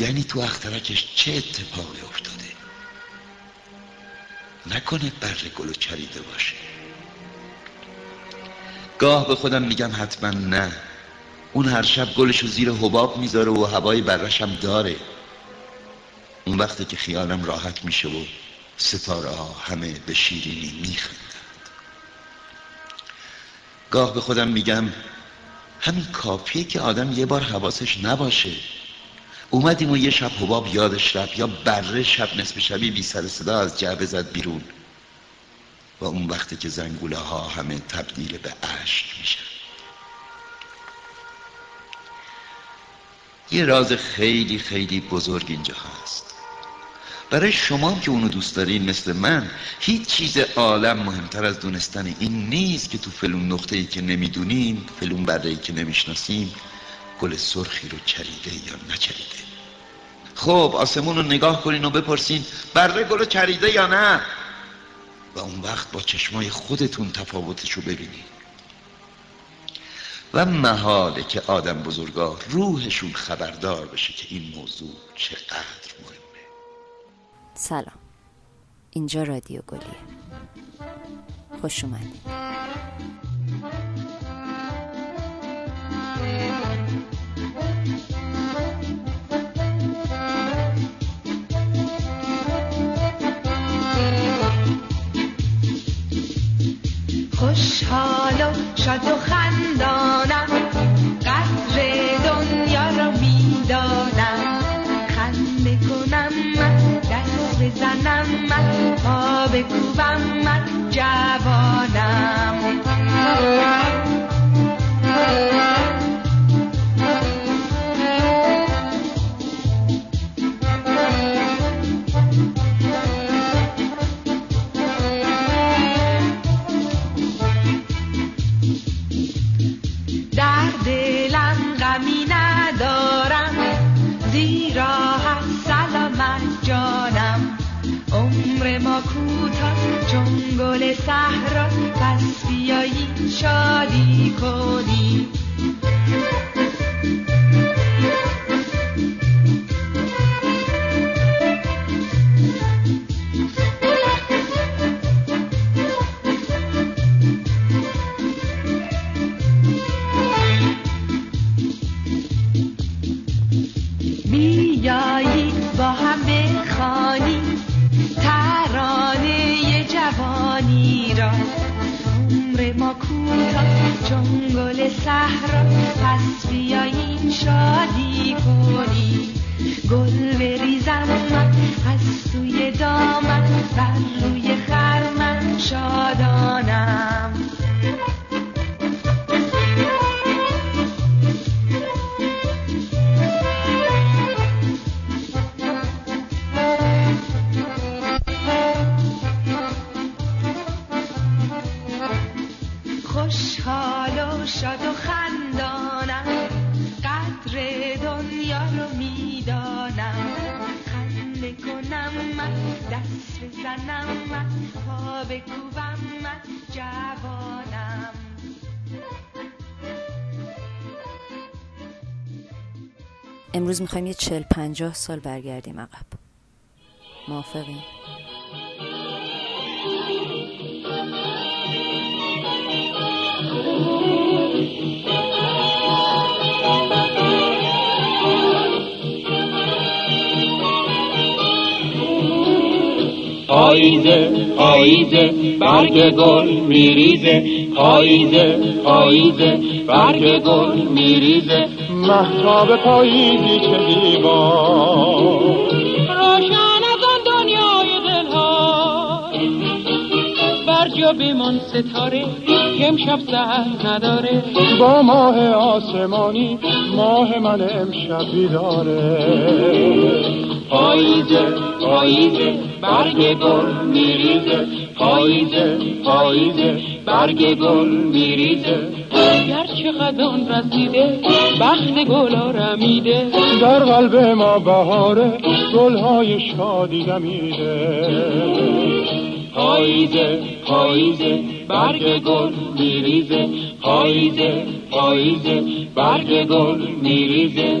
یعنی تو اخترکش چه اتفاقی افتاده؟ نکنه بر گلو چریده باشه. گاه به خودم میگم حتما نه. اون هر شب گلشو زیر حباب می‌ذاره و هوای برشم داره. اون وقتی که خیالم راحت میشه و ستاره ها همه به شیرینی میخندند. گاه به خودم میگم همین کافیه که آدم یه بار حواسش نباشه. اومدیم و یه شب حباب یادش رفت. یا بره شب نصف شبی بی سر صدا از جعبه زد بیرون. و اون وقتی که زنگوله ها همه تبدیل به عشق میشن. یه راز خیلی خیلی بزرگ اینجا هست. برای شما که اونو دوست دارین مثل من هیچ چیز عالم مهمتر از دونستن این نیست که تو فلون نقطه ای که نمی‌دونیم فلون بره که نمی‌شناسیم گل سرخی رو چریده یا نچریده؟ خب آسمون رو نگاه کنین و بپرسین بره گل چریده یا نه؟ و اون وقت با چشمای خودتون تفاوتش رو ببینید و محاله که آدم بزرگا روحشون خبردار بشه که این موضوع چقدر مهمه. سلام. اینجا رادیو گلیه. خوش اومدید خوشحال و شاد و خندانم. قدر دنیا را می‌دانم. خنده کنم من دست بزنم من پا بکوبم من جوانم. ما کوتاه چون صحرا پس بیایی شادی کنی. بریزم از سوی دامن بر روی خرمن شادانم. بزنم من پا بکوبم من جوانم. امروز می‌خوایم یه چل پنجاه سال برگردیم عقب. موافقیم پاییزه پاییزه برگ گل میریزه پاییزه پاییزه برگ گل میریزه. محتاب پاییزی چه زیبا روشن از آن دنیای دلها. بر جا بمان ستاره که امشب سر نداره. با ماه آسمانی ماه من امشب بیداره. پاییزه پاییزه برگ گل میریزه پاییزه پاییزه برگ گل میریزه گرچه خزان رسیده بخت گلا رمیده در قلب ما بهاره گلهای شادی دمیده پاییزه پاییزه برگ گل میریزه پاییزه پاییزه برگ گل میریزه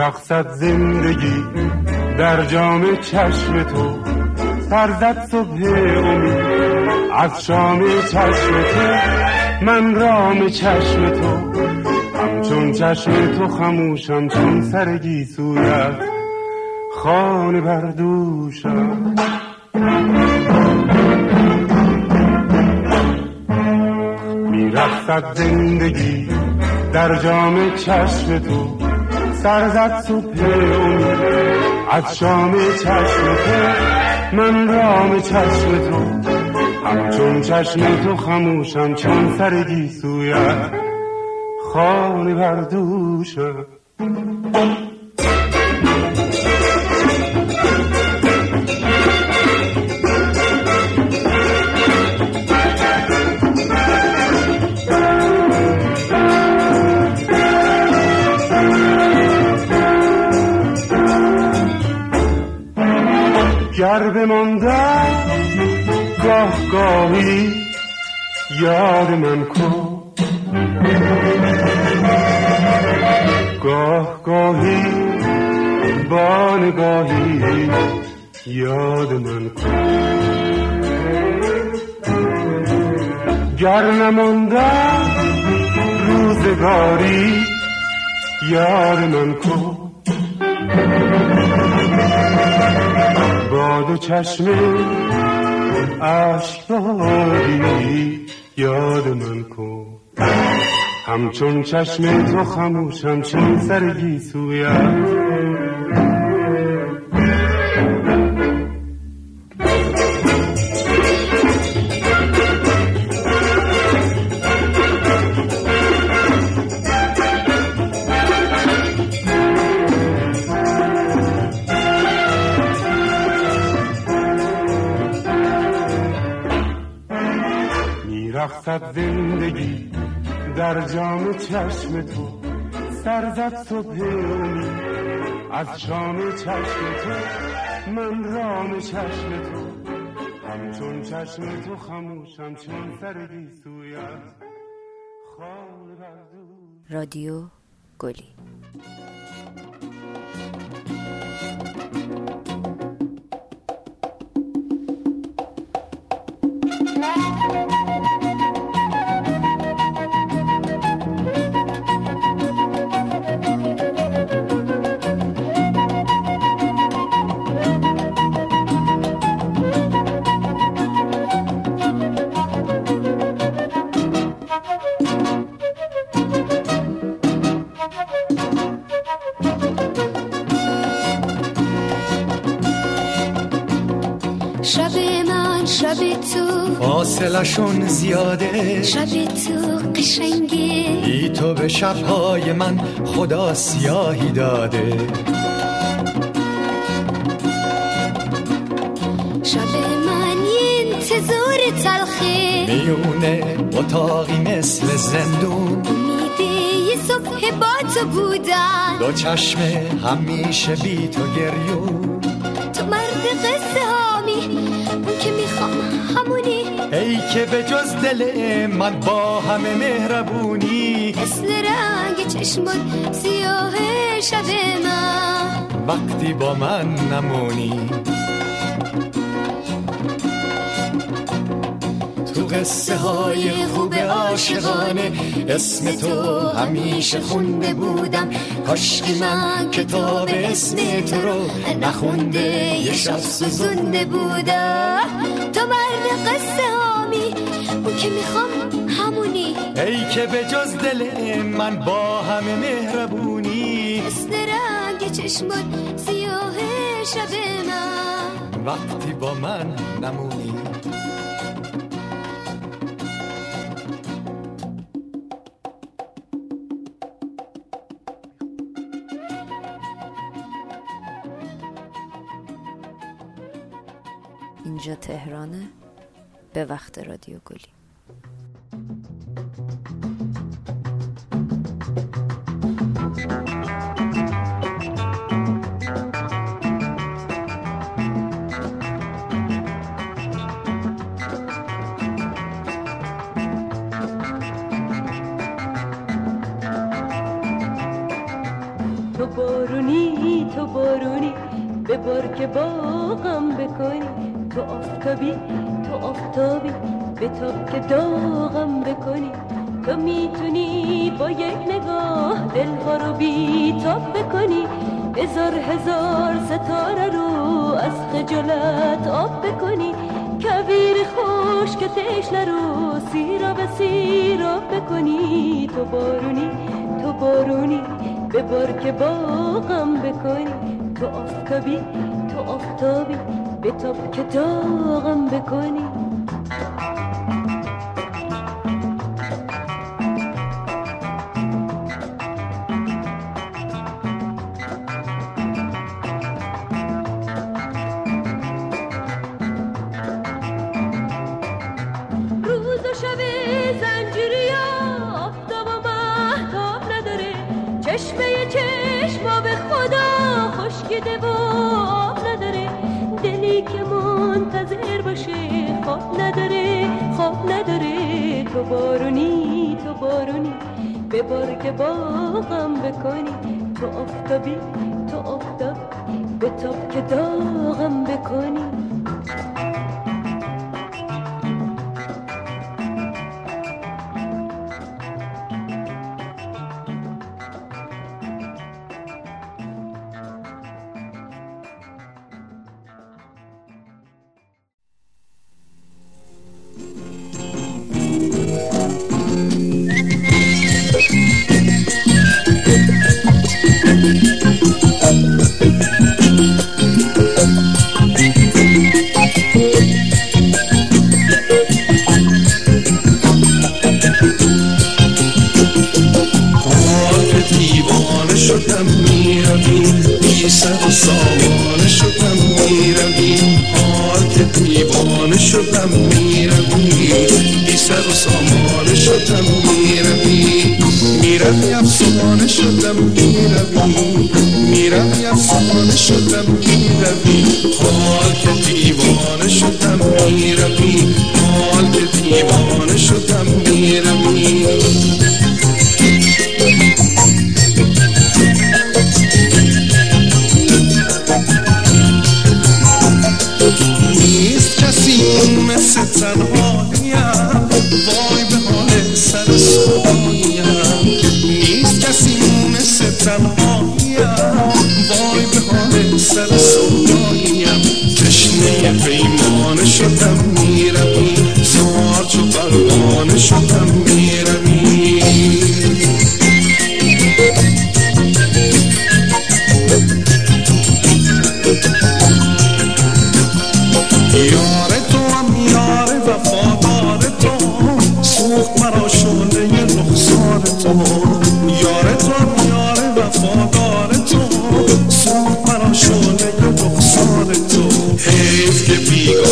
میرقصد زندگی در جام چشم تو سرزد صبح امید از شام چشم تو. من رام چشم تو همچون چشم تو خموشم چون سر گیسویت خانه بردوشم میرقصد زندگی در جام چشم تو. سرزد صبح امید از شام چشم تو من رام چشم تو. همچون چشم تو خموشم چون سر گیسویت خانه بردوشم گر بماندم گاه گاهی یاد من کن. گاه گاهی با نگاهی یاد من کن. گر نماندم روزگاری یاد من کن. با دو چشم عشق یاد من کن. همچون چشم تو خموشم چون سر گیسویت چشم تو سرزد صبح امید از شام چشم تو من رام چشم تو. همچون چشم تو خموشم چون سر گیسویت رادیو گلی. فاصلشون زیاده. شب تو قشنگه. بی تو به شبهای من خدا سیاهی داده. شب من یه انتظار تلخه. میونه اتاقی مثل زندون. امیده یه صبح با تو بودن. دو چشم همیشه بی تو گریون. تو مرد قصه هامی اون که می‌خوام همونی. ای که به جز دل من با همه مهربونی. مثل رنگ چشمات سیاه شب من. وقتی با من نمونی. قصه های خوب عاشقانه. اسم تو همیشه خونده بودم. کاشکی من کتاب اسم تو رو نخونده یه شب سوزونده بودم. تو مرد قصه هامی اون که می‌خوام همونی. ای که به جز دل من با همه مهربونی. مثل رنگ چشمات سیاه شب من. وقتی با من نمونی. تهرانه. به وقت رادیو گلی. تو بارونی تو بارونی که باغم بکنی. تو آفتابی تو آفتابی. به تاب که داغم بکنی تو می‌تونی با یک نگاه دلها رو بیتاب بکنی. هزار هزار ستاره رو از خجالت آب بکنی. کویر خوش که تشنه رو سیرا به سیرا بکنی. تو بارونی تو بارونی به بار که باغم بکنی. تو آفتابی تو آفتابی. به تاب که داغم بکنی. چشمه چشما به خدا خشکیده و تو بارونی تو بارونی. به بار که باغم بکنی. تو آفتابی تو آفتاب به تاب که داغم بکنی. شدم می‌روی می‌روی افسانه شدم می‌روی تنهاییم وای به حال سر سوهایم تشنه پیمانه شدم می‌روی زار چو پروانه شدم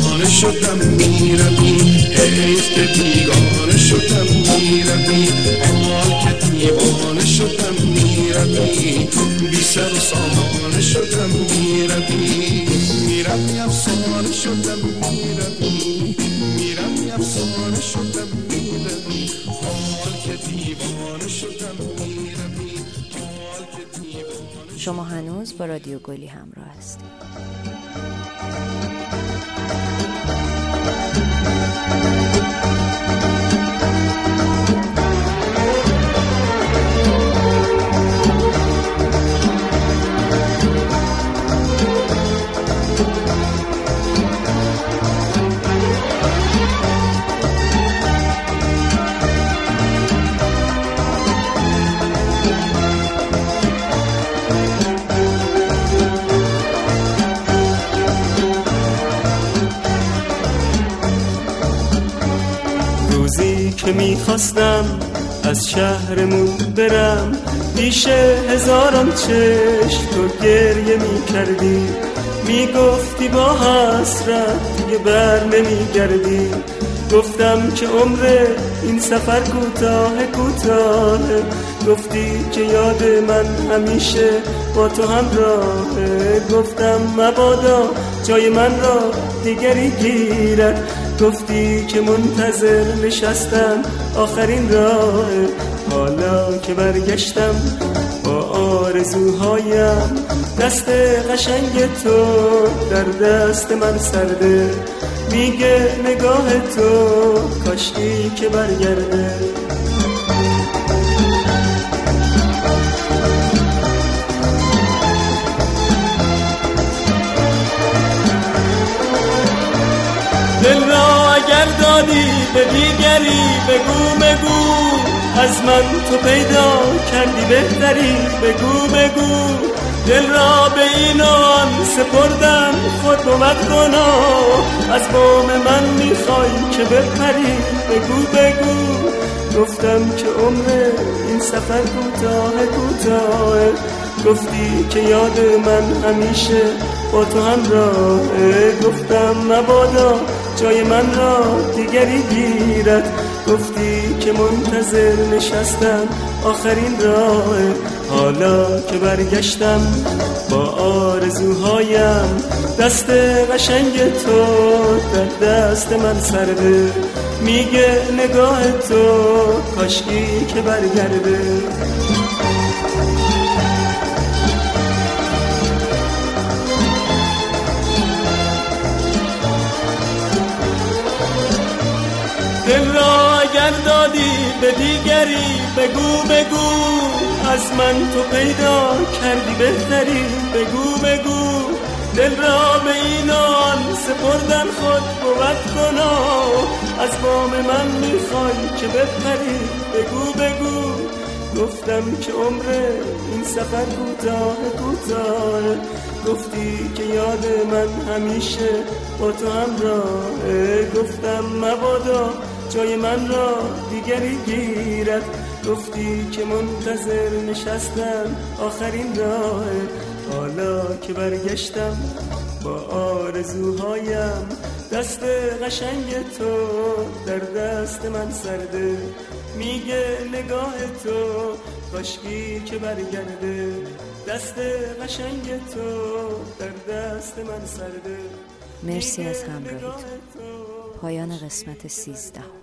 بیگانه شدم میردی حیف که بیگانه شدم میردی آمال که دیوانه شدم میردی بی سر سامانه شدم میردی میردی افسانه شدم میردی می‌روی افسانه شدم می‌روی آمال که دیوانه شدم می‌روی شما هنوز با رادیو گلی همراه هستید. フフフフ。می‌خواستم از شهرمون برم. پیش هزاران چشم تو گریه می‌کردی. می‌گفتی با حسرت دیگه بر نمیگردی. گفتم که عمر این سفر کوتاه کوتاه گفتی که یاد من همیشه با تو همراهه گفتم مبادا جای من را دیگری گیرد گفتی که منتظر نشستم. آخرین راه حالا که برگشتم با آرزوهایم. دست قشنگ تو در دست من سرده. میگه نگاه تو کاشکی که برگرده. به دیگری بگو بگو. از من تو پیدا کردی بهتری. بگو بگو. دل را به این آن سپردن خود بود گناه. از بام من می‌خوای که بپری. بگو بگو. گفتم که عمر این سفر کوتاه کوتاه. گفتی که یاد من همیشه با تو همراهه گفتم مبادا جای من را دیگری گیرد. گفتی که منتظر نشستم. آخرین راه حالا که برگشتم با آرزوهایم. دست قشنگ تو در دست من سرده. میگه نگاه تو کاشکی که برگرده. اگر دادی به دیگری بگو بگو. از من تو پیدا کردی بهتری. بگو بگو. دل را به اینان سپردن خود بود گناه. از بام من می‌خوای که بپری. بگو بگو. گفتم که عمر این سفر کوتاه کوتاه. گفتی که یاد من همیشه با تو همراهه گفتم مبادا جای من را دیگری گیرد. گفتی که منتظر نشستم. آخرین راه حالا که برگشتم با آرزوهایم. دست قشنگ تو در دست من سرده. میگه نگاه تو کاشکی که برگرده. دست قشنگ تو در دست من سرده. مرسی از همراهیتون. پایان قسمت تو